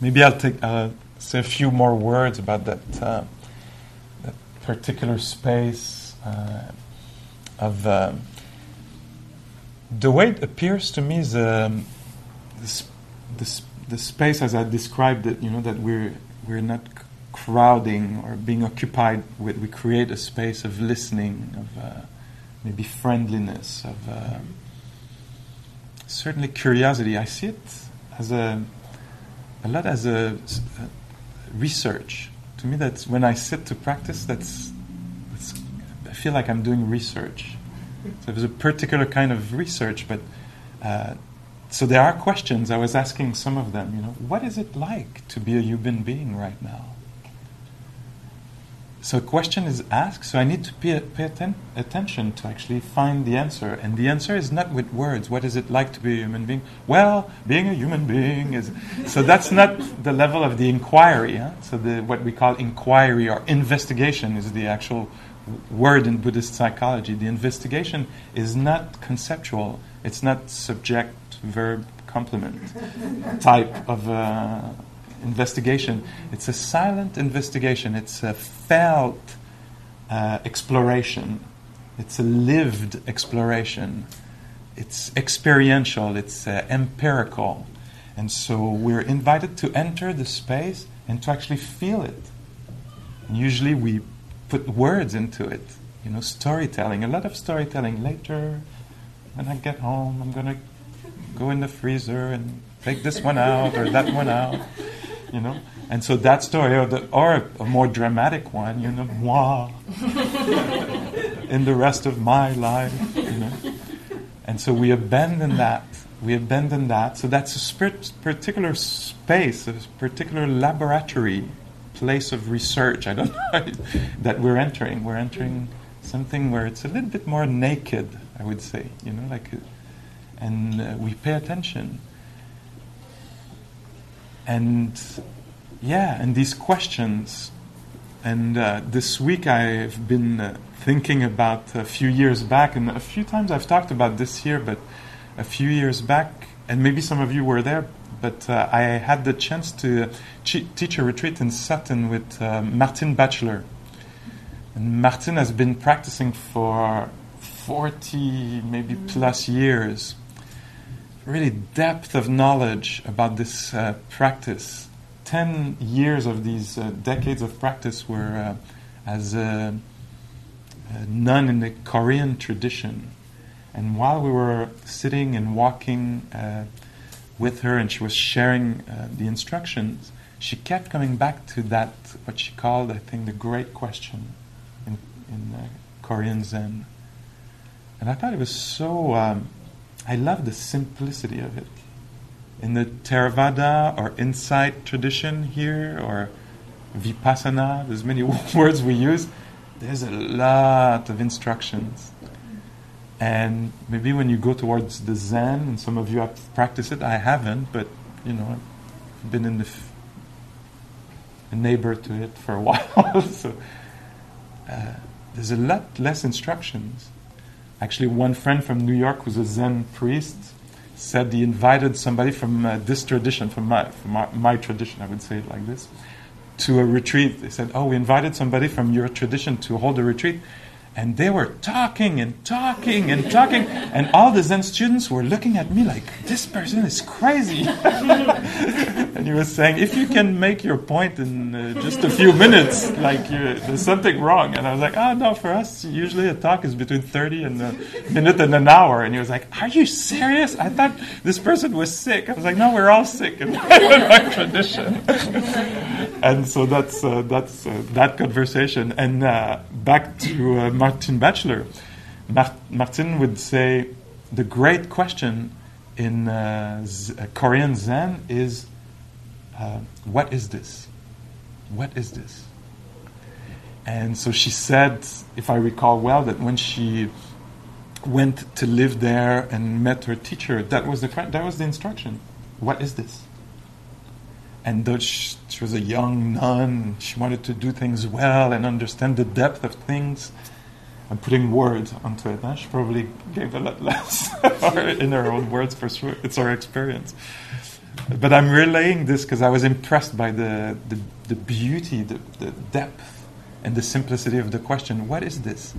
maybe I'll take uh, say a few more words about that uh, that particular space uh, of um, the way it appears to me is um, the space as I described it. You know that we're we're not c- crowding or being occupied with. We create a space of listening, of uh, maybe friendliness, of uh, certainly curiosity. I see it as a a lot as a, a research. To me, that's when I sit to practice. That's, that's I feel like I'm doing research. So there's a particular kind of research, but uh, so there are questions. I was asking some of them. You know, what is it like to be a human being right now? So a question is asked, so I need to pay, pay atten- attention to actually find the answer. And the answer is not with words. What is it like to be a human being? Well, being a human being is. So that's not the level of the inquiry. Huh? So the, what we call inquiry or investigation is the actual word in Buddhist psychology. The investigation is not conceptual. It's not subject, verb, complement type of. Uh, investigation. It's a silent investigation. It's a felt uh, exploration. It's a lived exploration. It's experiential. It's uh, empirical. And so we're invited to enter the space and to actually feel it. And usually we put words into it. You know, storytelling. A lot of storytelling. Later, when I get home, I'm going to go in the freezer and take this one out or that one out you know. And so that story, or, the, or a more dramatic one, you know, moi, in the rest of my life, you know. And so we abandon that. We abandon that. So that's a particular space, a particular laboratory, place of research. I don't know that we're entering. We're entering something where it's a little bit more naked. I would say, you know, like, and uh, we pay attention and yeah, and these questions. And uh, this week I've been uh, thinking about a few years back, and a few times I've talked about this here, but a few years back, and maybe some of you were there, but uh, I had the chance to ch- teach a retreat in Sutton with uh, Martine Batchelor. And Martine has been practicing for 40, maybe plus years really depth of knowledge about this uh, practice. Ten years of these uh, decades of practice were uh, as a, a, nun in the Korean tradition. And while we were sitting and walking uh, with her and she was sharing uh, the instructions, she kept coming back to that, what she called, I think, the great question in, in Korean Zen. And I thought it was so. Um, I love the simplicity of it. In the Theravada or insight tradition here, or Vipassana, there's many words we use, there's a lot of instructions. And maybe when you go towards the Zen, and some of you have practiced it, I haven't, but you know, I've been in the f- a neighbor to it for a while, so uh, there's a lot less instructions. Actually, one friend from New York who's a Zen priest said he invited somebody from uh, this tradition, from, my, from my, my, tradition, I would say it like this, to a retreat. They said, Oh, we invited somebody from your tradition to hold a retreat. And they were talking and talking and talking, and all the Zen students were looking at me like, this person is crazy. and he was saying, if you can make your point in uh, just a few minutes, like there's something wrong. And I was like, oh no, for us, usually a talk is between 30 and a minute and an hour. And he was like, are you serious? I thought this person was sick. I was like, no, we're all sick in my tradition. and so that's, uh, that's uh, that conversation. And uh, back to uh, Martine Batchelor. Martine would say the great question in uh, Z- uh, Korean Zen is uh, what is this? What is this? And so she said, if I recall well, that when she went to live there and met her teacher, that was the that was the instruction. What is this? And though she, she was a young nun, she wanted to do things well and understand the depth of things. I'm putting words onto it. Huh? She probably gave a lot less in her own words for sure. It's our experience. but I'm relaying this because I was impressed by the, the, the beauty, the, the depth, and the simplicity of the question what is this?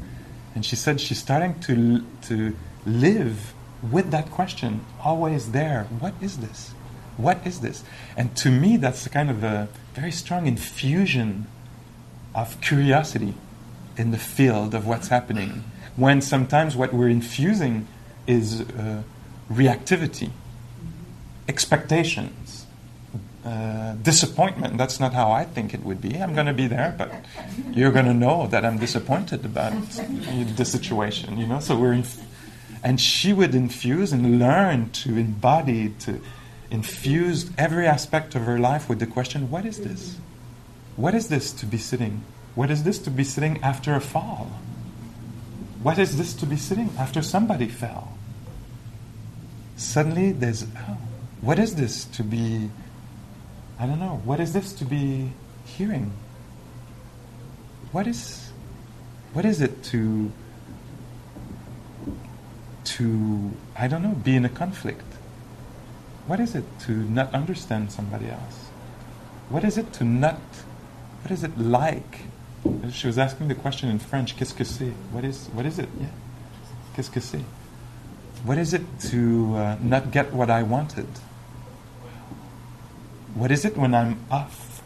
And she said she's starting to, to live with that question, always there. What is this? What is this? And to me, that's kind of a very strong infusion of curiosity in the field of what's happening. When sometimes what we're infusing is uh, reactivity, expectations, uh, disappointment. That's not how I think it would be. I'm going to be there, but you're going to know that I'm disappointed about the situation. You know, so we're, inf- and she would infuse and learn to embody to infuse every aspect of her life with the question: What is this? What is this to be sitting? What is this to be sitting after a fall? What is this to be sitting after somebody fell? Suddenly, there's oh, what is this to be? I don't know. What is this to be hearing? What is, what is it to, to, I don't know, be in a conflict? What is it to not understand somebody else? What is it to not, what is it like? She was asking the question in French, qu'est-ce que c'est? What is, what is it? Yeah. Qu'est-ce que c'est? What is it to uh, not get what I wanted? What is it when I'm off?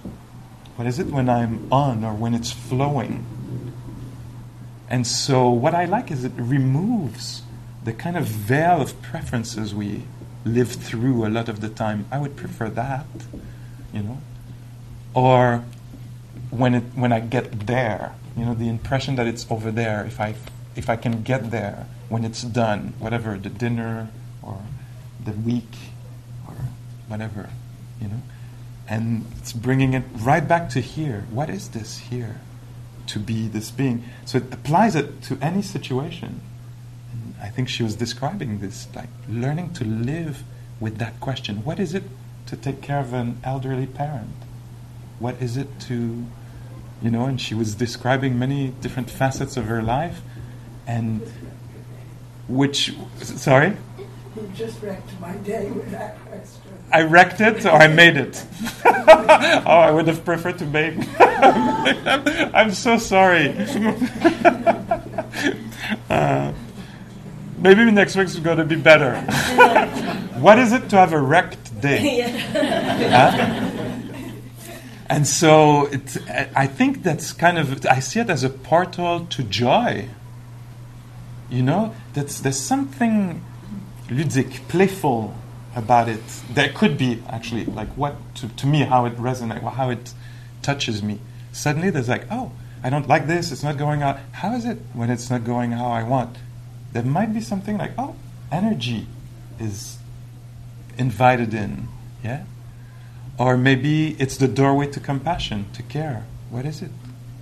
What is it when I'm on or when it's flowing? And so, what I like is it removes the kind of veil of preferences we live through a lot of the time. I would prefer that, you know. Or when it when I get there, you know, the impression that it's over there. If I if I can get there when it's done, whatever the dinner or the week or whatever, you know and it's bringing it right back to here. What is this here? To be this being. So it applies it to any situation. And I think she was describing this, like learning to live with that question. What is it to take care of an elderly parent? What is it to, you know, and she was describing many different facets of her life and which, sorry? You just wrecked my day with that question. I wrecked it or I made it. oh, I would have preferred to make. I'm so sorry. uh, maybe next week's going to be better. what is it to have a wrecked day? Huh? And so it, I think that's kind of, I see it as a portal to joy. You know, that's, there's something ludic, playful about it. There could be actually like what to, to me how it resonates, how it touches me. Suddenly there's like, oh, I don't like this. It's not going out. How is it when it's not going how I want? There might be something like, oh, energy is invited in, yeah. Or maybe it's the doorway to compassion, to care. What is it?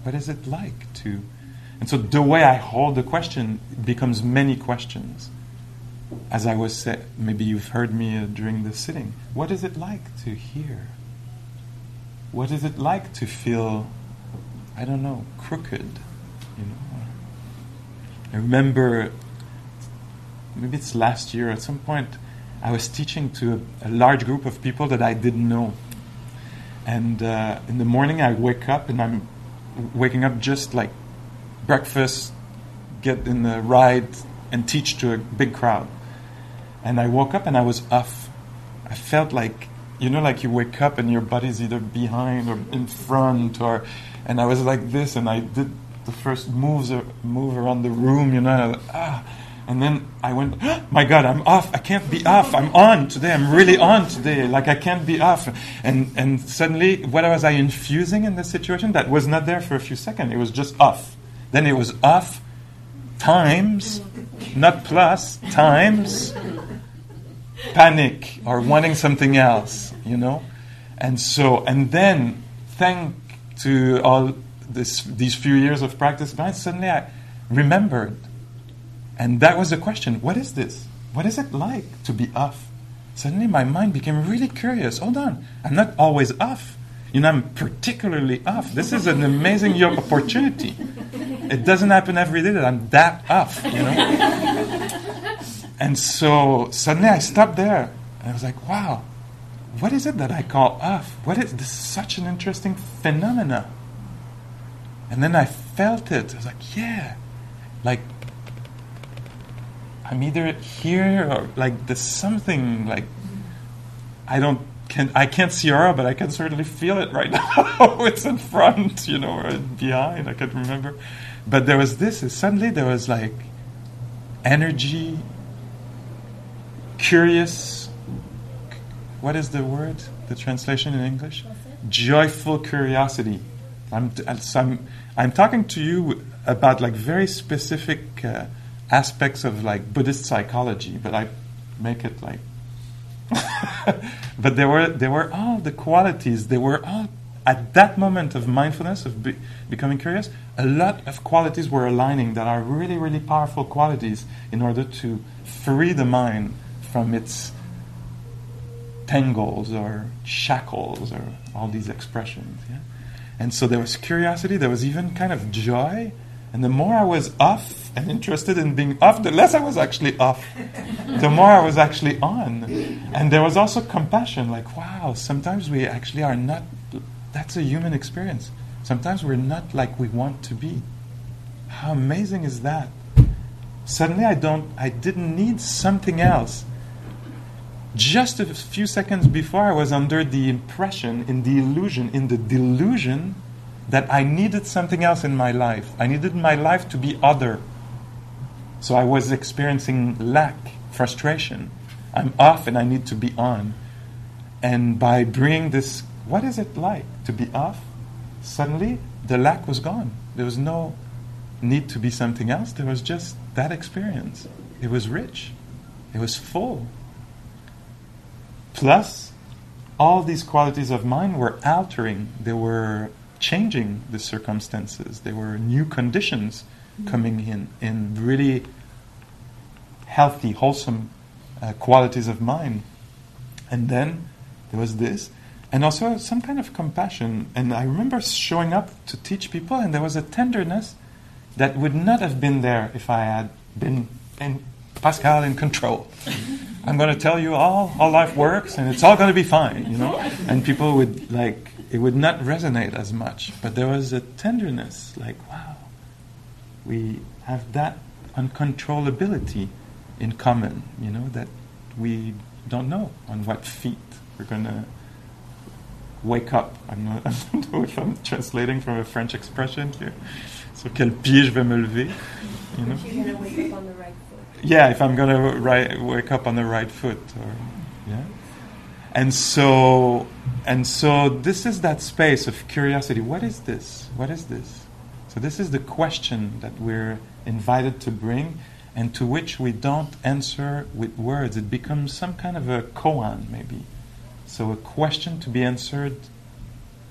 What is it like to? And so the way I hold the question becomes many questions as I was saying, maybe you've heard me uh, during the sitting. What is it like to hear? What is it like to feel, I don't know, crooked? You know, I remember, maybe it's last year at some point, I was teaching to a, a large group of people that I didn't know, and uh, in the morning I wake up and I'm waking up just like breakfast, get in the ride, and teach to a big crowd and I woke up and I was off. I felt like, you know, like you wake up and your body's either behind or in front, or, and I was like this, and I did the first moves move around the room, you know, and, was, ah, and then I went, oh, my God, I'm off. I can't be off. I'm on today. I'm really on today. Like I can't be off. And and suddenly, what was I infusing in the situation that was not there for a few seconds? It was just off. Then it was off times, not plus times panic or wanting something else, you know? And so, and then, thank to all this, these few years of practice, suddenly I remembered. And that was the question what is this? What is it like to be off? Suddenly my mind became really curious. Hold on, I'm not always off. You know, I'm particularly off. This is an amazing opportunity. It doesn't happen every day that I'm that off, you know? And so suddenly I stopped there and I was like, wow, what is it that I call off? What is this? Is such an interesting phenomena. And then I felt it. I was like, yeah, like I'm either here or like there's something like I don't can I can't see aura, but I can certainly feel it right now. it's in front, you know, or behind. I can't remember. But there was this. Suddenly there was like energy, curious. What is the word? The translation in English? Joyful curiosity. I'm, I'm, I'm talking to you about like very specific uh, aspects of like Buddhist psychology, but I make it like. but there were there were all the qualities. There were all at that moment of mindfulness of be, becoming curious. A lot of qualities were aligning that are really really powerful qualities in order to free the mind from its tangles or shackles or all these expressions. Yeah? And so there was curiosity, there was even kind of joy. And the more I was off and interested in being off, the less I was actually off. the more I was actually on. And there was also compassion like, wow, sometimes we actually are not, that's a human experience. Sometimes we're not like we want to be. How amazing is that? Suddenly I don't, I didn't need something else just a few seconds before, I was under the impression, in the illusion, in the delusion that I needed something else in my life. I needed my life to be other. So I was experiencing lack, frustration. I'm off and I need to be on. And by bringing this, what is it like to be off? Suddenly, the lack was gone. There was no need to be something else. There was just that experience. It was rich, it was full. Plus, all these qualities of mind were altering, they were changing the circumstances, there were new conditions coming in, in really healthy, wholesome uh, qualities of mind. And then there was this, and also some kind of compassion. And I remember showing up to teach people, and there was a tenderness that would not have been there if I had been in Pascal in control. I'm going to tell you all how life works, and it's all going to be fine, you know. And people would like it would not resonate as much, but there was a tenderness, like wow, we have that uncontrollability in common, you know, that we don't know on what feet we're going to wake up. I'm not, I don't know if I'm translating from a French expression here. Sur quel pied je vais me lever, you know. If You're going to wake up on the right foot. yeah, if I'm gonna wake up on the right foot, or and so and so this is that space of curiosity. What is this? What is this? So this is the question that we're invited to bring, and to which we don't answer with words. It becomes some kind of a koan, maybe. So a question to be answered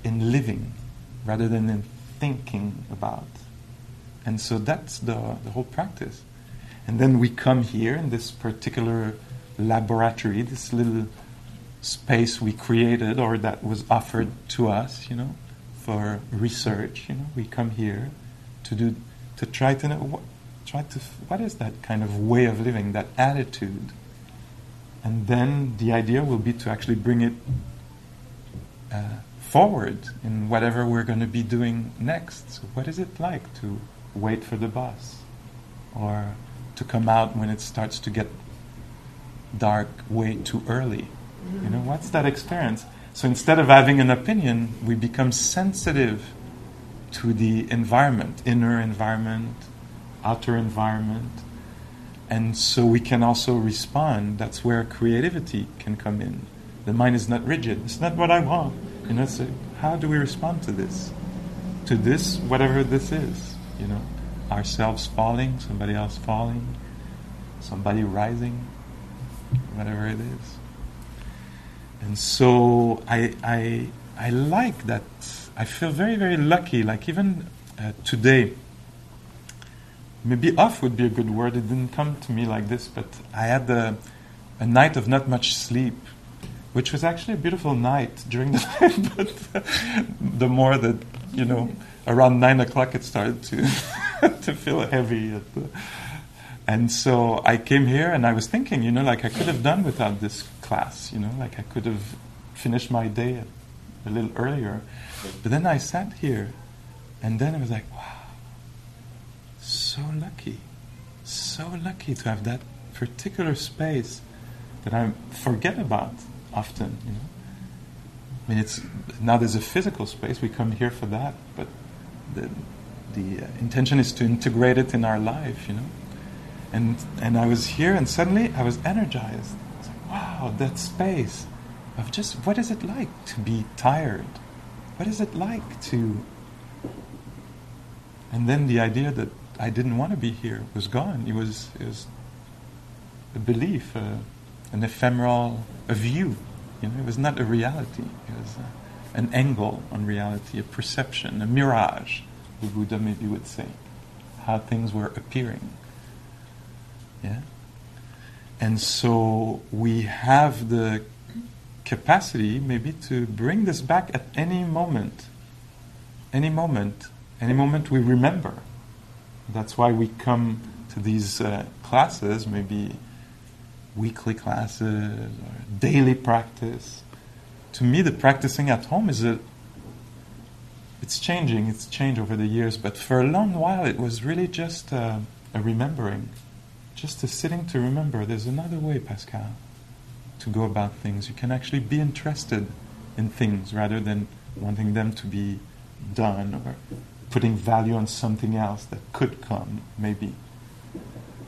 in living, rather than in thinking about. And so that's the the whole practice. And then we come here in this particular laboratory, this little space we created or that was offered to us, you know, for research. You know, we come here to do to try to know what, try to what is that kind of way of living, that attitude, and then the idea will be to actually bring it uh, forward in whatever we're going to be doing next. So what is it like to wait for the bus, or to come out when it starts to get dark way too early. You know, what's that experience? So instead of having an opinion, we become sensitive to the environment, inner environment, outer environment. And so we can also respond. That's where creativity can come in. The mind is not rigid. It's not what I want. You know, so how do we respond to this? To this, whatever this is, you know ourselves falling, somebody else falling, somebody rising, whatever it is. And so I, I, I like that. I feel very, very lucky. Like even uh, today, maybe off would be a good word. It didn't come to me like this, but I had a, a night of not much sleep, which was actually a beautiful night during the night. But the more that you know, around nine o'clock, it started to. to feel heavy. The, and so I came here and I was thinking, you know, like I could have done without this class, you know, like I could have finished my day a little earlier. But then I sat here, and then I was like, wow, so lucky, so lucky to have that particular space that I forget about often. You know, I mean, it's now there's a physical space. We come here for that, but the the uh, intention is to integrate it in our life. You know, and and I was here, and suddenly I was energized. I was like, wow, that space of just what is it like to be tired? What is it like to? And then the idea that I didn't want to be here was gone. It was it was a belief, an ephemeral, a view. You know, it was not a reality. It was uh, an angle on reality, a perception, a mirage. The Buddha maybe would say, how things were appearing. Yeah. And so we have the capacity maybe to bring this back at any moment. Any moment. Any moment we remember. That's why we come to these uh, classes, maybe weekly classes or daily practice. To me, the practicing at home is a. It's changing. It's changed over the years, but for a long while, it was really just uh, a remembering, just a sitting to remember. There's another way, Pascal to go about things. You can actually be interested in things rather than wanting them to be done or putting value on something else that could come, maybe.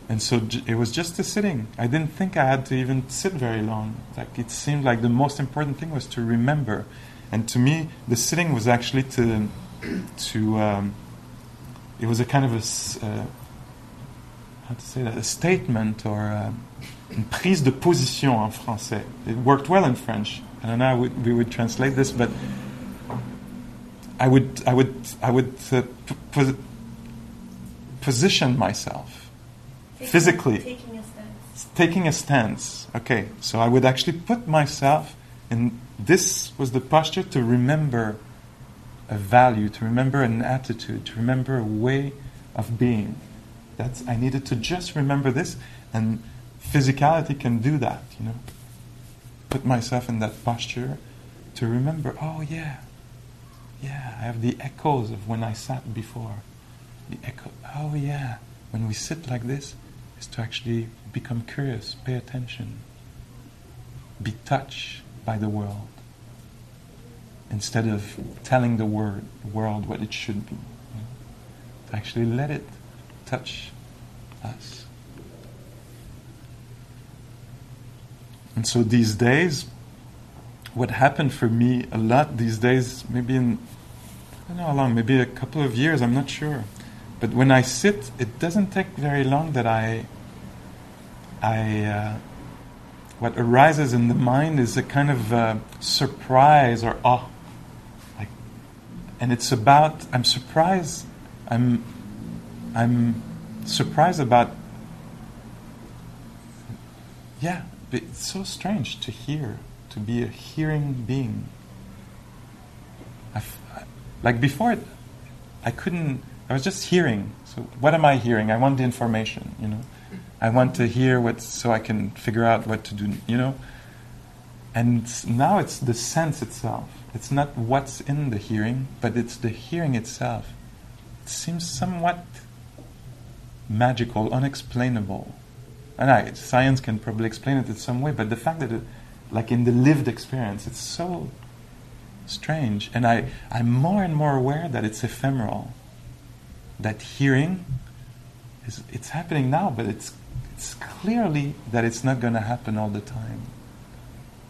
And so j- it was just a sitting. I didn't think I had to even sit very long. Like it seemed like the most important thing was to remember. And to me, the sitting was actually to, to um, it was a kind of a, uh, how to say that, a statement or. Une prise de position en français. It worked well in French. I don't know how we would translate this, but I would, I would, I would uh, p- position myself taking, physically. Taking a stance. Taking a stance. Okay, so I would actually put myself in. This was the posture to remember a value, to remember an attitude, to remember a way of being. That's I needed to just remember this and physicality can do that, you know. Put myself in that posture to remember, oh yeah, yeah, I have the echoes of when I sat before. The echo, oh yeah, when we sit like this, is to actually become curious, pay attention, be touched by the world, instead of telling the word, world what it should be. You know? To actually let it touch us. And so these days, what happened for me a lot these days, maybe in, I don't know how long, maybe a couple of years, I'm not sure. But when I sit, it doesn't take very long that I, I, uh, what arises in the mind is a kind of uh, surprise or awe. Like, and it's about, I'm surprised, I'm, I'm surprised about, yeah, it's so strange to hear, to be a hearing being. Like before, I couldn't. I was just hearing. So what am I hearing? I want the information. You know, I want to hear what so I can figure out what to do. You know, and now it's the sense itself. It's not what's in the hearing, but it's the hearing itself. It seems somewhat magical, unexplainable and I, science can probably explain it in some way, but the fact that, it, like in the lived experience, it's so strange. And I, I'm more and more aware that it's ephemeral. That hearing is it's happening now, but it's it's clearly that it's not going to happen all the time.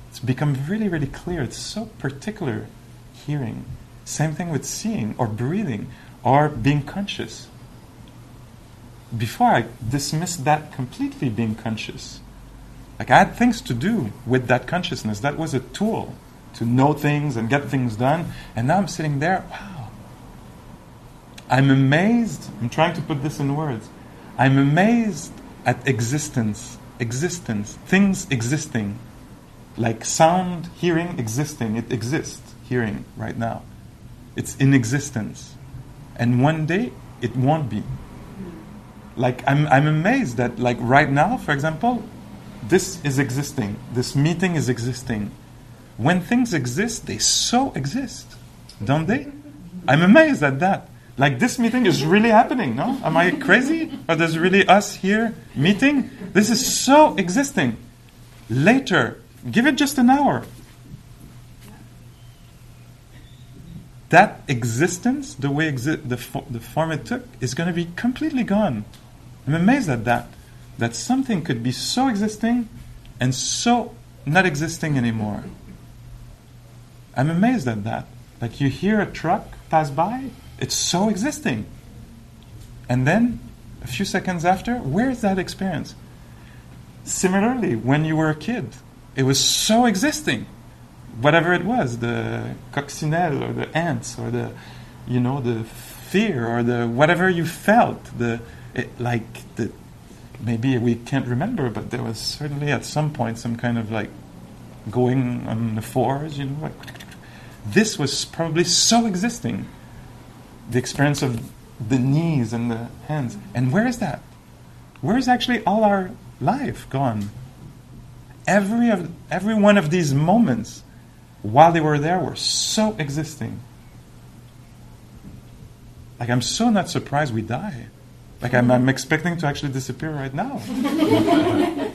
It's become really, really clear. It's so particular hearing. Same thing with seeing or breathing or being conscious before I dismissed that completely being conscious. Like I had things to do with that consciousness. That was a tool to know things and get things done. And now I'm sitting there, wow. I'm amazed. I'm trying to put this in words. I'm amazed at existence, existence, things existing. Like sound, hearing existing. It exists, hearing right now. It's in existence. And one day it won't be like I'm, I'm amazed that like right now for example this is existing this meeting is existing when things exist, they so exist, don't they? I'm amazed at that. Like this meeting is really happening, no? Am I crazy? Or there's really us here meeting? This is so existing. Later, give it just an hour. That existence, the way exi- the, fo- the form it took, is going to be completely gone. I'm amazed at that. That something could be so existing and so not existing anymore. I'm amazed at that. Like you hear a truck pass by, it's so existing. And then, a few seconds after, where's that experience? Similarly, when you were a kid, it was so existing. Whatever it was, the coccinelle or the ants or the, you know, the fear or the whatever you felt, the it, like the maybe we can't remember, but there was certainly at some point some kind of like going on the fours, you know, like this was probably so existing. The experience of the knees and the hands. And where is that? Where is actually all our life gone? Every of every one of these moments while they were there were so existing. Like I'm so not surprised we die. Like I'm, I'm expecting to actually disappear right now.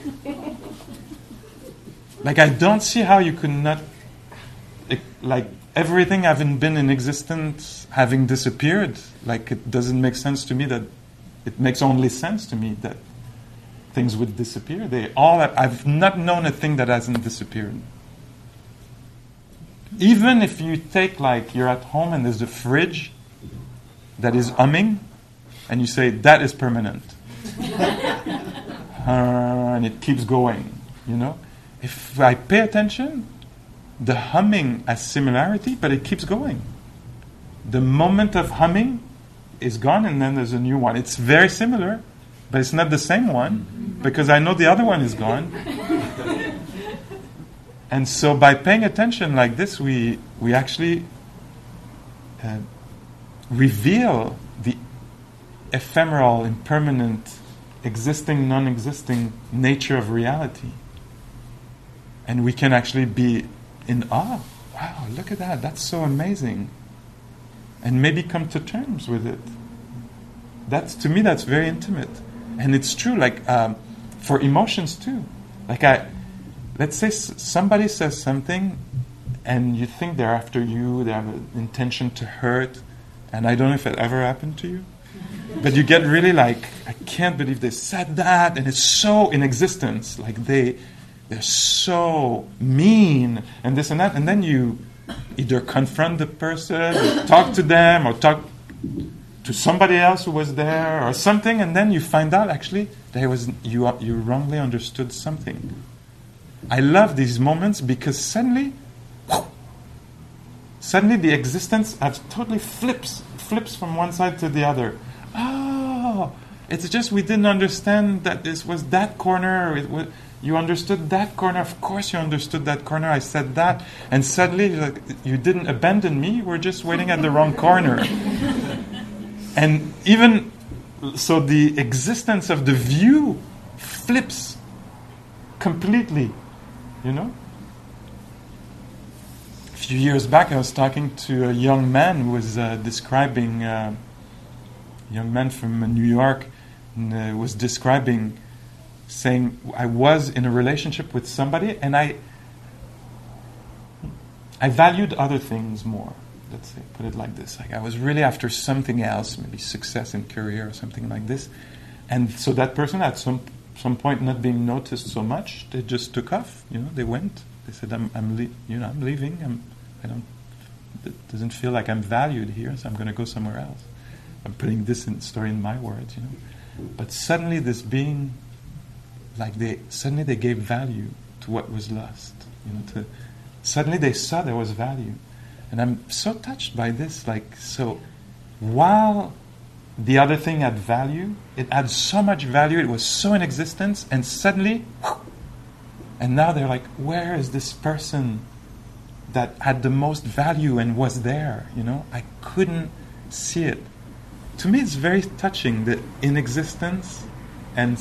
like I don't see how you could not like everything having been in existence having disappeared like it doesn't make sense to me that it makes only sense to me that things would disappear they all have, i've not known a thing that hasn't disappeared even if you take like you're at home and there's a fridge that is humming and you say that is permanent uh, and it keeps going you know if i pay attention the humming has similarity, but it keeps going. The moment of humming is gone, and then there's a new one. It's very similar, but it's not the same one because I know the other one is gone. and so, by paying attention like this, we we actually uh, reveal the ephemeral, impermanent, existing, non-existing nature of reality, and we can actually be in awe. Wow, look at that. That's so amazing. And maybe come to terms with it. That's to me that's very intimate. And it's true like um, for emotions too. Like I let's say s- somebody says something and you think they're after you, they have an intention to hurt, and I don't know if it ever happened to you. But you get really like, I can't believe they said that, and it's so in existence. Like they they're so mean and this and that. And then you either confront the person or talk to them or talk to somebody else who was there or something and then you find out actually there was you you wrongly understood something. I love these moments because suddenly suddenly the existence has totally flips flips from one side to the other oh it's just we didn't understand that this was that corner it was you understood that corner. Of course, you understood that corner. I said that, and suddenly like, you didn't abandon me. We're just waiting at the wrong corner. and even so, the existence of the view flips completely. You know. A few years back, I was talking to a young man who was uh, describing uh, young man from New York, uh, was describing saying I was in a relationship with somebody and I I valued other things more. Let's say, put it like this. Like I was really after something else, maybe success in career or something like this. And so that person at some some point not being noticed so much, they just took off. You know, they went. They said, "I'm, I'm you know, I'm leaving. I'm, I don't. It doesn't feel like I'm valued here, so I'm going to go somewhere else." I'm putting this in, story in my words, you know. But suddenly, this being like they suddenly they gave value to what was lost. You know, to suddenly they saw there was value, and I'm so touched by this. Like so, while the other thing had value, it had so much value. It was so in existence, and suddenly, and now they're like, where is this person that had the most value and was there? You know, I couldn't see it. To me, it's very touching that in existence and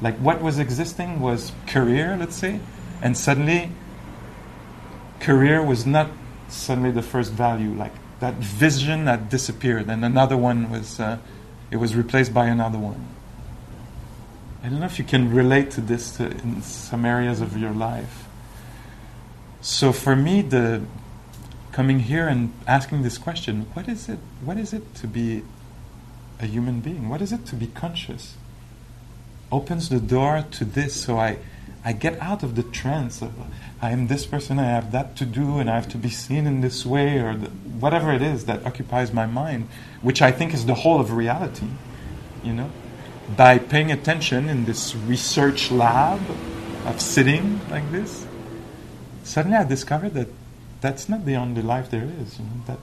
like what was existing was career, let's say, and suddenly career was not suddenly the first value. Like that vision had disappeared, and another one was uh, it was replaced by another one. I don't know if you can relate to this to, in some areas of your life. So for me, the coming here and asking this question, what is it? What is it to be a human being? What is it to be conscious? Opens the door to this, so I, I get out of the trance of I am this person, I have that to do, and I have to be seen in this way, or the, whatever it is that occupies my mind, which I think is the whole of reality. You know, by paying attention in this research lab of sitting like this, suddenly I discovered that that's not the only life there is. You know, that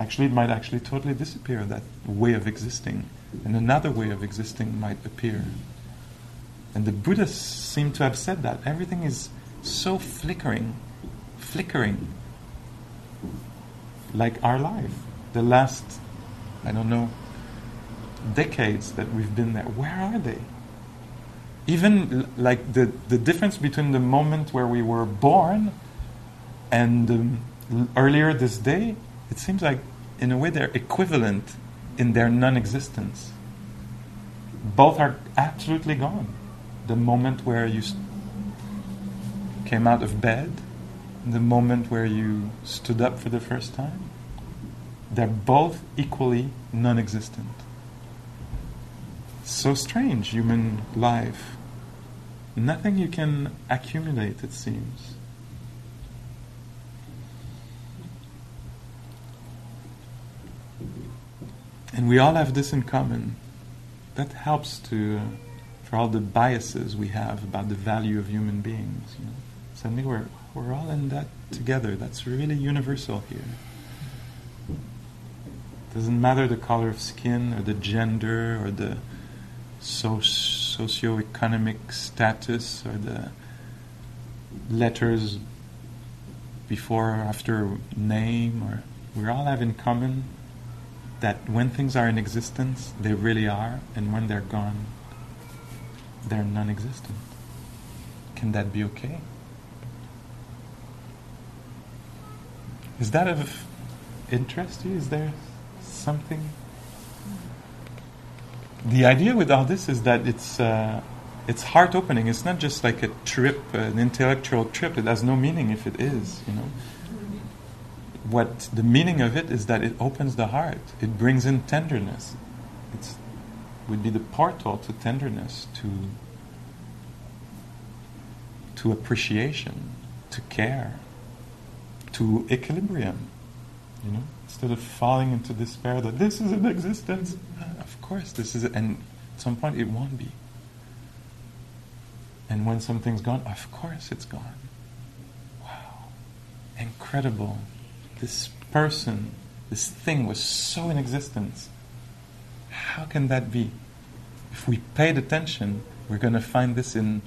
actually it might actually totally disappear. That way of existing, and another way of existing might appear. And the Buddhists seem to have said that everything is so flickering, flickering, like our life. The last, I don't know, decades that we've been there. Where are they? Even like the, the difference between the moment where we were born and um, earlier this day, it seems like in a way they're equivalent in their non existence. Both are absolutely gone. The moment where you st- came out of bed, the moment where you stood up for the first time, they're both equally non existent. So strange, human life. Nothing you can accumulate, it seems. And we all have this in common. That helps to, for all the biases we have about the value of human beings. You know? Suddenly we're, we're all in that together. That's really universal here. Doesn't matter the color of skin or the gender or the so- socioeconomic status or the letters before or after name or we all have in common that when things are in existence they really are and when they're gone they're non-existent can that be okay is that of interest to you is there something the idea with all this is that it's uh, it's heart opening. It's not just like a trip, an intellectual trip. It has no meaning if it is. You know, what the meaning of it is that it opens the heart. It brings in tenderness. It would be the portal to tenderness, to to appreciation, to care, to equilibrium. You know, instead of falling into despair that this is an existence. Of course, this is, and at some point it won't be. And when something's gone, of course it's gone. Wow. Incredible. This person, this thing was so in existence. How can that be? If we paid attention, we're going to find this in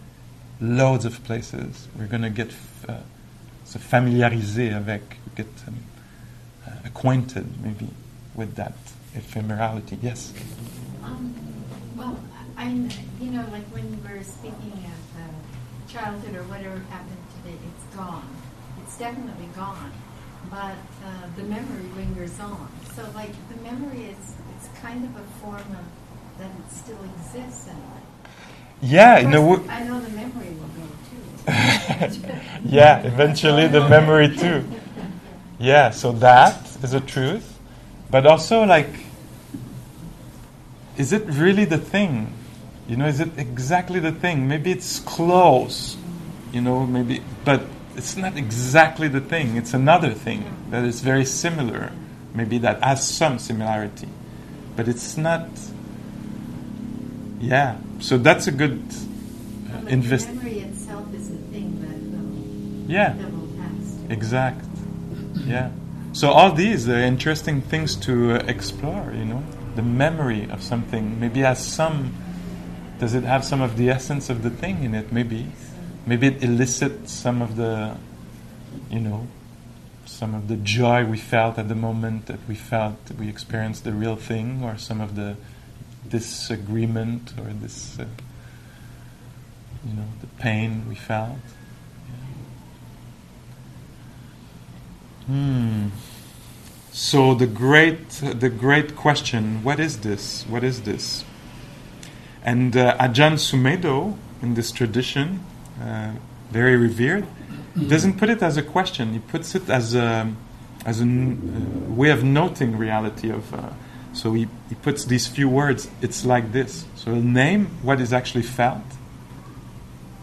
loads of places. We're going to get uh, familiarisé avec, get um, uh, acquainted maybe with that ephemerality. Yes? Um, well, I, you know, like when were speaking of uh, childhood or whatever happened today, it's gone. It's definitely gone. But uh, the memory lingers on. So, like, the memory is, it's kind of a form of that it still exists in life. Yeah, a course, wo- I know the memory will go too. yeah, eventually the memory too. Yeah, so that is a truth. But also, like, is it really the thing? You know, is it exactly the thing? Maybe it's close, you know, maybe, but it's not exactly the thing. It's another thing that is very similar, maybe that has some similarity. But it's not, yeah. So that's a good uh, But invest. memory itself is a thing that will, Yeah. will. Exact. Yeah. So all these are interesting things to uh, explore. You know, the memory of something maybe has some. Does it have some of the essence of the thing in it? Maybe. Maybe it elicits some of the, you know, some of the joy we felt at the moment that we felt that we experienced the real thing, or some of the disagreement or this, uh, you know, the pain we felt. Hmm. So the great, the great question: What is this? What is this? And uh, Ajahn Sumedho, in this tradition, uh, very revered, doesn't put it as a question. He puts it as a as a n- uh, way of noting reality. Of uh, so he, he puts these few words. It's like this. So he'll name what is actually felt.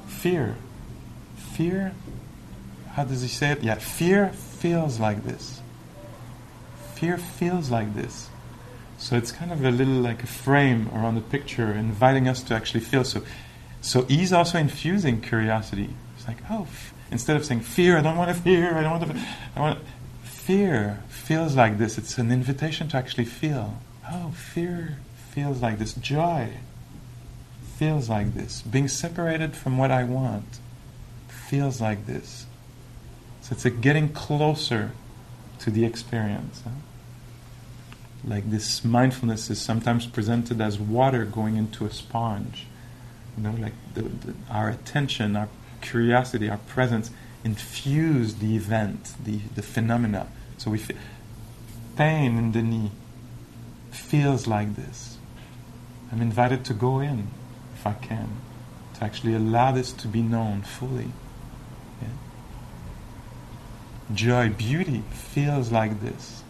Fear, fear. How does he say it? Yeah, fear feels like this. Fear feels like this. So it's kind of a little like a frame around the picture, inviting us to actually feel. So, so he's also infusing curiosity. It's like, oh, f- instead of saying fear, I don't want to fear, I don't want to, I want fear feels like this. It's an invitation to actually feel. Oh, fear feels like this. Joy feels like this. Being separated from what I want feels like this. So it's a getting closer to the experience. Huh? Like this mindfulness is sometimes presented as water going into a sponge. You know, like the, the, our attention, our curiosity, our presence infuse the event, the, the phenomena. So we pain in the knee feels like this. I'm invited to go in, if I can, to actually allow this to be known fully. Yeah? Joy, beauty feels like this.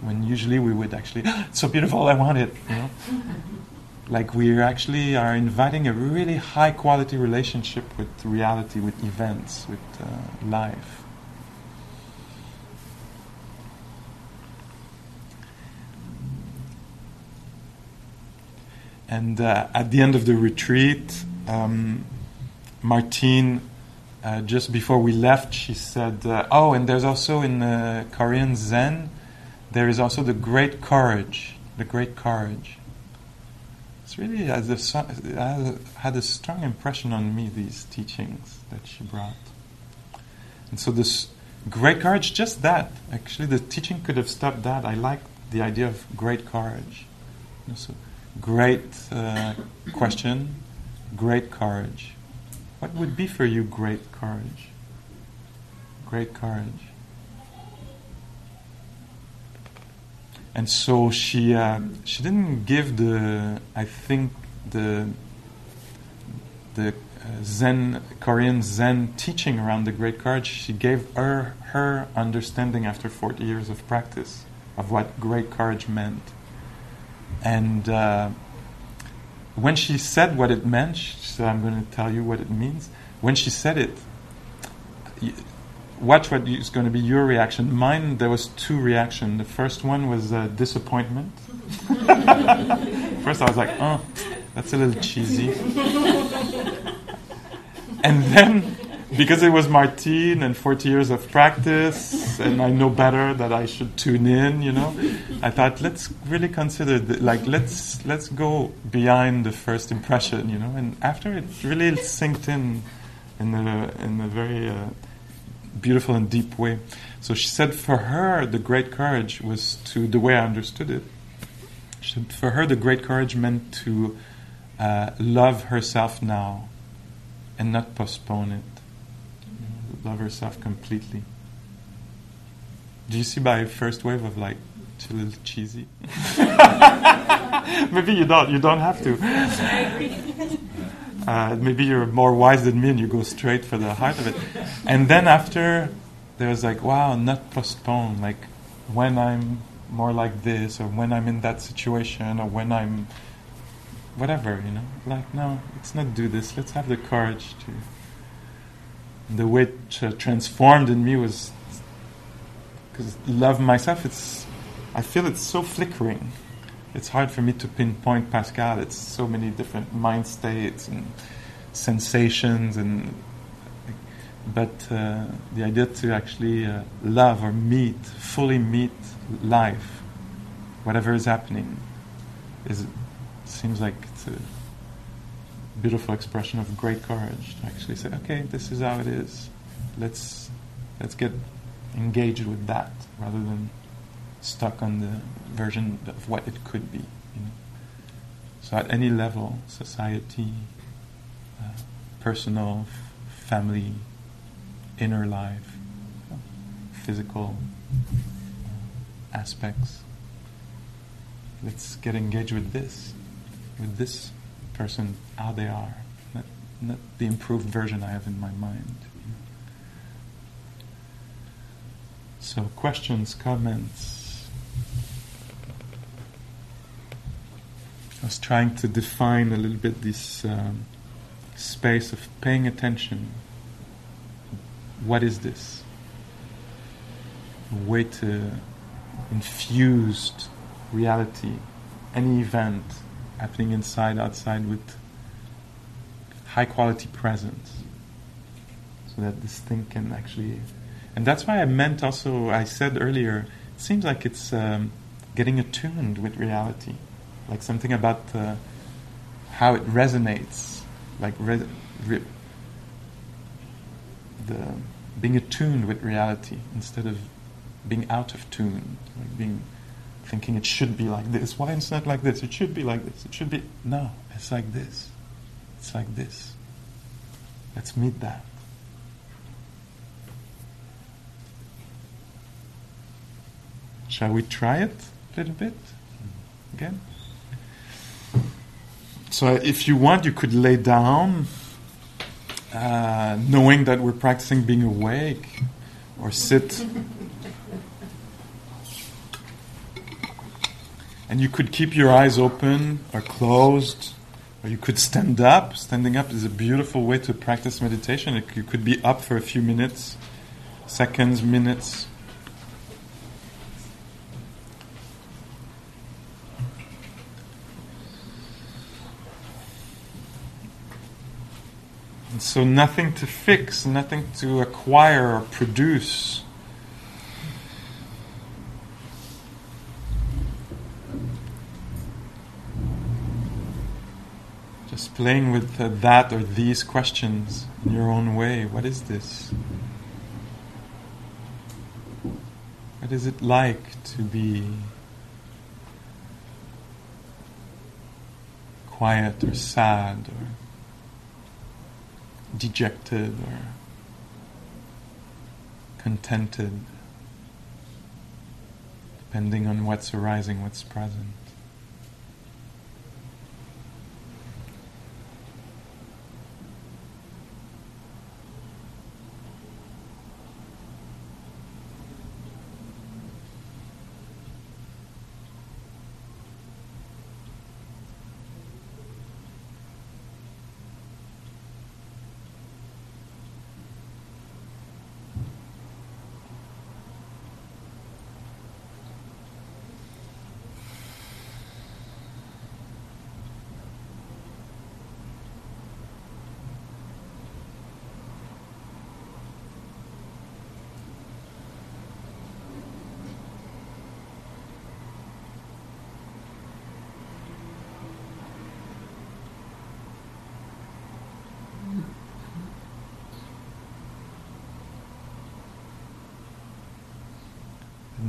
When usually we would actually, so beautiful, I want it. You know? like we actually are inviting a really high quality relationship with reality, with events, with uh, life. And uh, at the end of the retreat, um, Martine, uh, just before we left, she said, uh, "Oh, and there's also in the Korean Zen, there is also the great courage, the great courage." It's really has a, has had a strong impression on me these teachings that she brought, and so this great courage, just that. Actually, the teaching could have stopped that. I like the idea of great courage. You know, so great uh, question, great courage. What would be for you great courage? Great courage. And so she uh, she didn't give the I think the the uh, Zen Korean Zen teaching around the great courage. She gave her her understanding after 40 years of practice of what great courage meant. And uh, when she said what it meant, she said, I'm going to tell you what it means. When she said it, watch what is going to be your reaction. Mine, there was two reactions. The first one was uh, disappointment. first, I was like, oh, that's a little cheesy. and then, because it was Martine and 40 years of practice, and I know better that I should tune in, you know, I thought let's really consider, the, like let's let's go behind the first impression, you know, and after it really sinked in, in a in a very uh, beautiful and deep way. So she said, for her, the great courage was to the way I understood it. She said, for her, the great courage meant to uh, love herself now and not postpone it love herself completely. Do you see my first wave of like it's a little cheesy? maybe you don't. You don't have to. Uh, maybe you're more wise than me and you go straight for the heart of it. And then after, there's like, wow, not postpone. Like when I'm more like this, or when I'm in that situation, or when I'm whatever, you know. Like no, let's not do this. Let's have the courage to the way it uh, transformed in me was because love myself it's i feel it's so flickering it's hard for me to pinpoint pascal it's so many different mind states and sensations and but uh, the idea to actually uh, love or meet fully meet life whatever is happening is seems like it's a beautiful expression of great courage to actually say, okay, this is how it is. Let's let's get engaged with that rather than stuck on the version of what it could be. You know? So at any level, society, uh, personal, f- family, inner life, physical aspects. Let's get engaged with this, with this person, how they are, not, not the improved version I have in my mind. So, questions, comments. I was trying to define a little bit this um, space of paying attention. What is this? A way to infused reality, any event happening inside, outside, with high quality presence, so that this thing can actually. And that's why I meant also, I said earlier, it seems like it's um, getting attuned with reality, like something about uh, how it resonates, like re- re- the being attuned with reality instead of being out of tune, like being thinking it should be like this. Why it's not like this? It should be like this. It should be no. It's like this. It's like this. Let's meet that. Shall we try it a little bit again? So, if you want, you could lay down, uh, knowing that we're practicing being awake, or sit. And you could keep your eyes open or closed, or you could stand up. Standing up is a beautiful way to practice meditation. It, you could be up for a few minutes, seconds, minutes. So, nothing to fix, nothing to acquire or produce. Just playing with uh, that or these questions in your own way. What is this? What is it like to be quiet or sad or dejected or contented, depending on what's arising, what's present.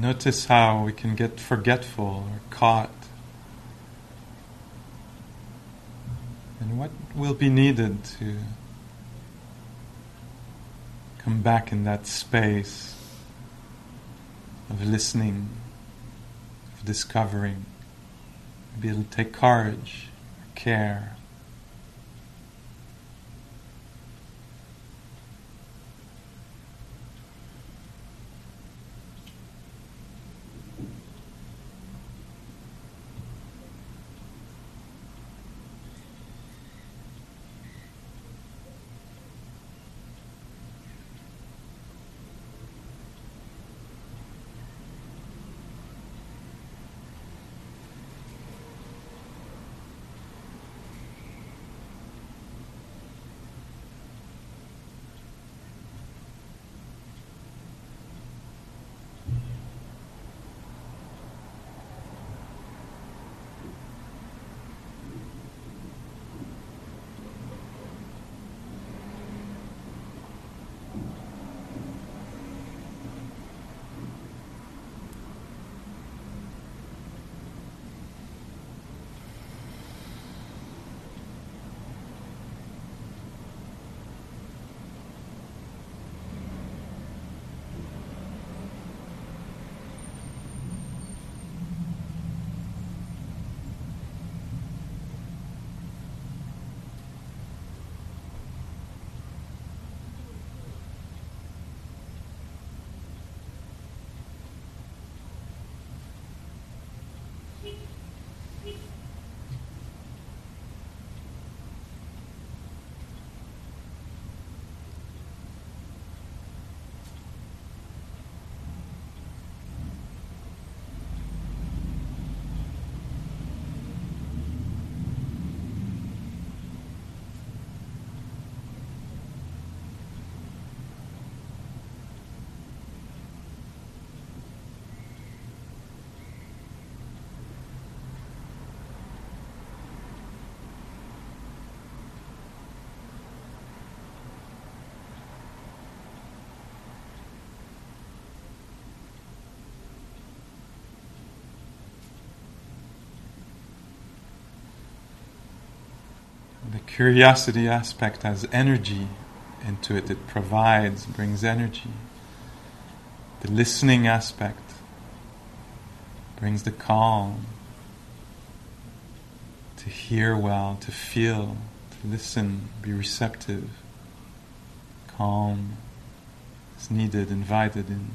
Notice how we can get forgetful or caught. And what will be needed to come back in that space of listening, of discovering. Maybe it'll take courage, care. Curiosity aspect has energy into it, it provides, brings energy. The listening aspect brings the calm, to hear well, to feel, to listen, be receptive, calm is needed, invited in.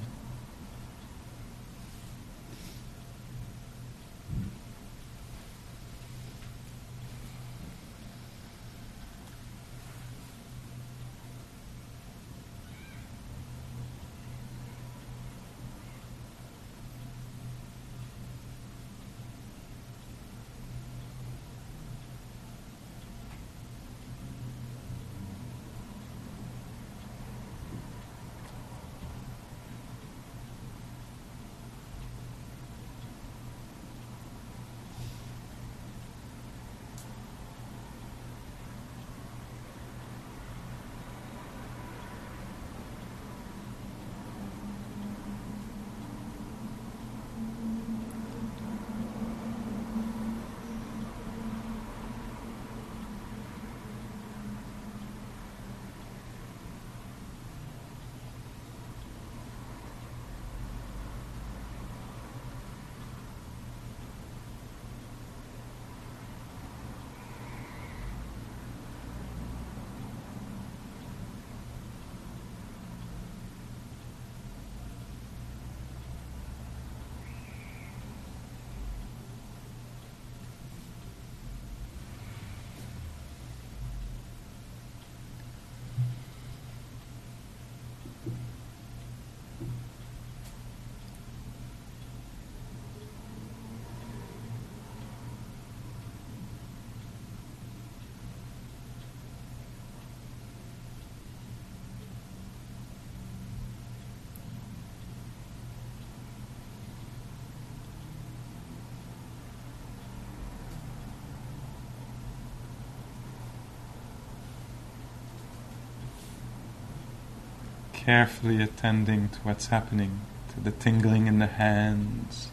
Carefully attending to what's happening, to the tingling in the hands,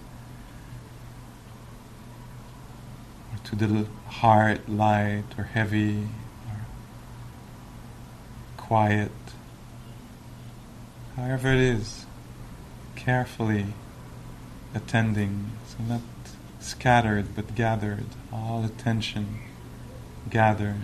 or to the heart light or heavy or quiet. However it is, carefully attending, so not scattered but gathered, all attention gathered.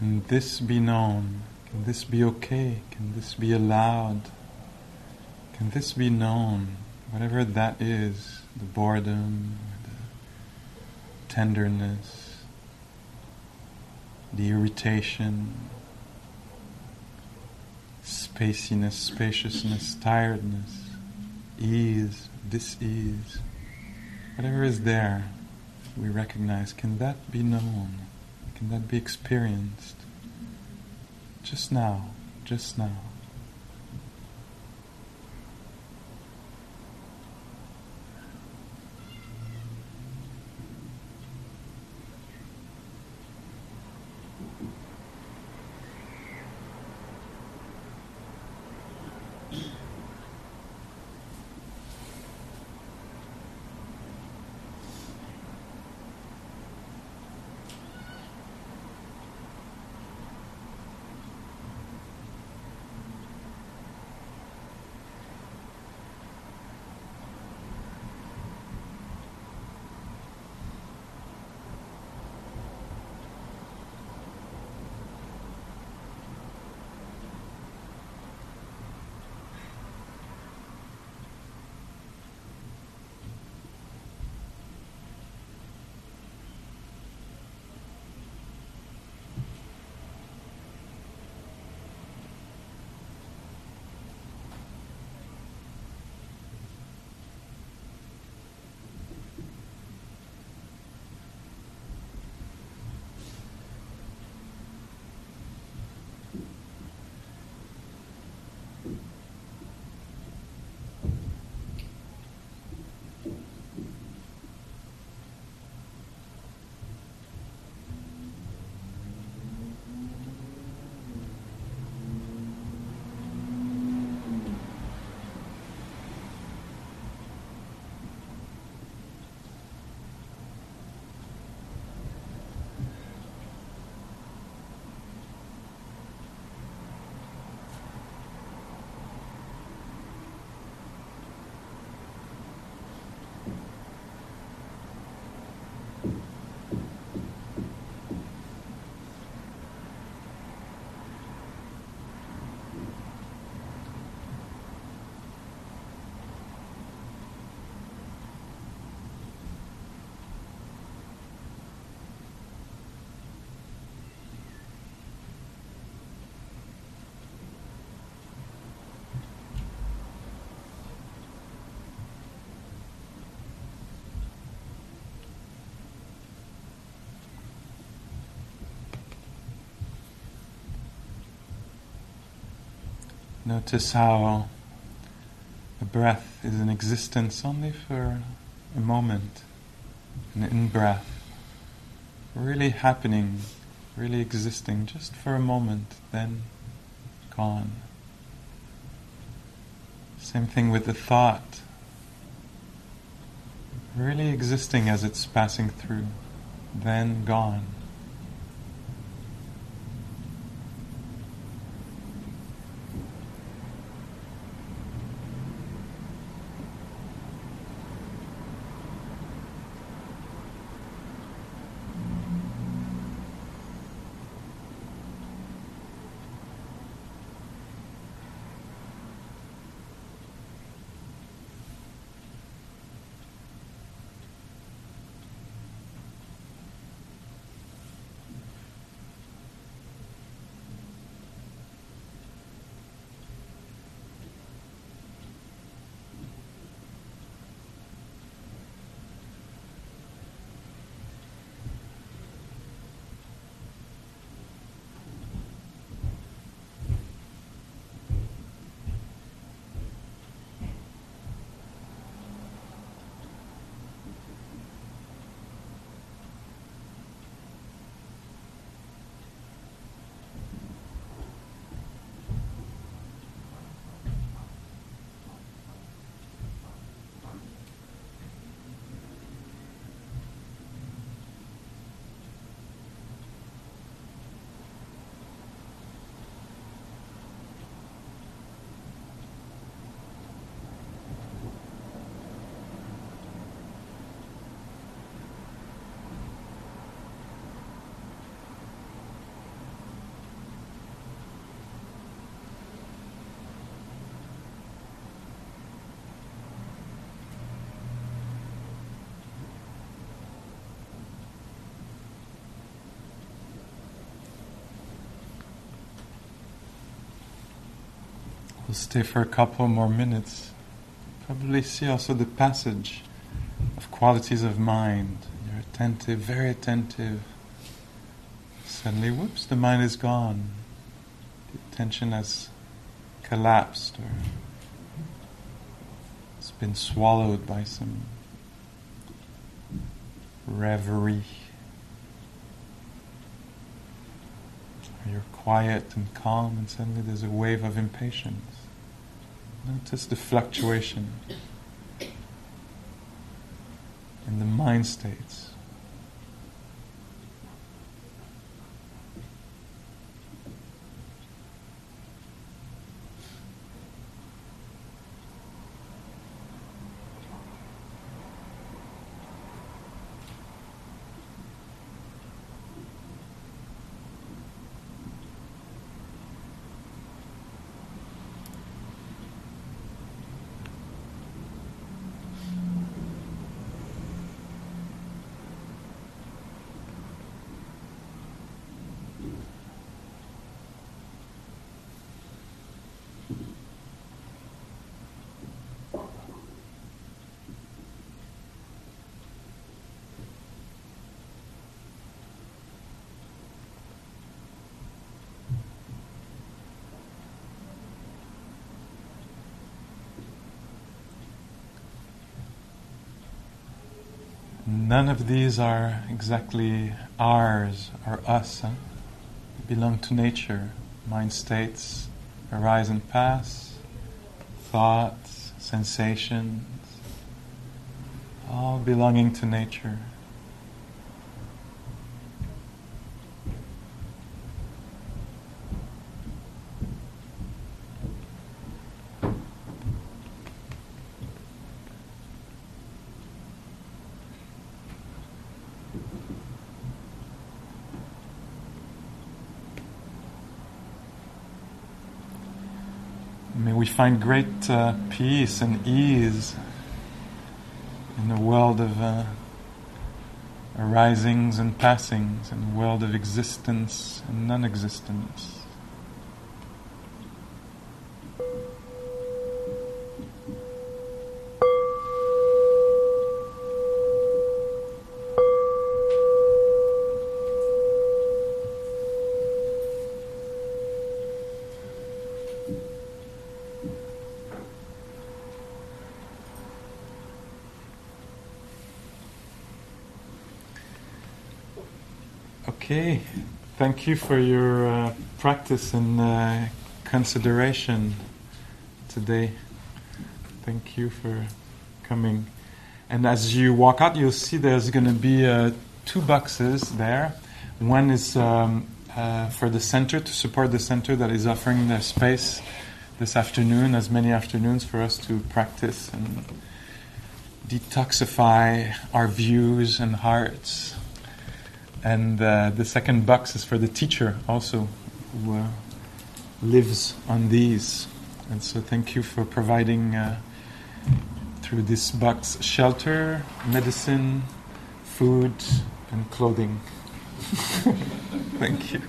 Can this be known? Can this be okay? Can this be allowed? Can this be known? Whatever that is, the boredom, the tenderness, the irritation, spaciness, spaciousness, tiredness, ease, dis-ease, whatever is there, we recognize, can that be known? Can that be experienced? Just now, just now. Notice how the breath is in existence only for a moment, an in breath, really happening, really existing just for a moment, then gone. Same thing with the thought, really existing as it's passing through, then gone. We'll stay for a couple more minutes. Probably see also the passage of qualities of mind. You're attentive, very attentive. Suddenly, whoops, the mind is gone. The attention has collapsed or it's been swallowed by some reverie. You're quiet and calm, and suddenly there's a wave of impatience. Notice the fluctuation in the mind states. None of these are exactly ours or us. Huh? Belong to nature. Mind states arise and pass, thoughts, sensations, all belonging to nature. May we find great uh, peace and ease in the world of uh, arisings and passings, in the world of existence and non existence. Thank you for your uh, practice and uh, consideration today. Thank you for coming. And as you walk out, you'll see there's going to be uh, two boxes there. One is um, uh, for the center to support the center that is offering their space this afternoon, as many afternoons for us to practice and detoxify our views and hearts and uh, the second box is for the teacher also who uh, lives on these and so thank you for providing uh, through this box shelter medicine food and clothing thank you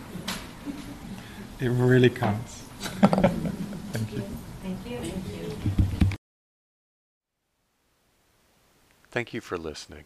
it really counts thank you Thank you. Thank you. Thank you for listening.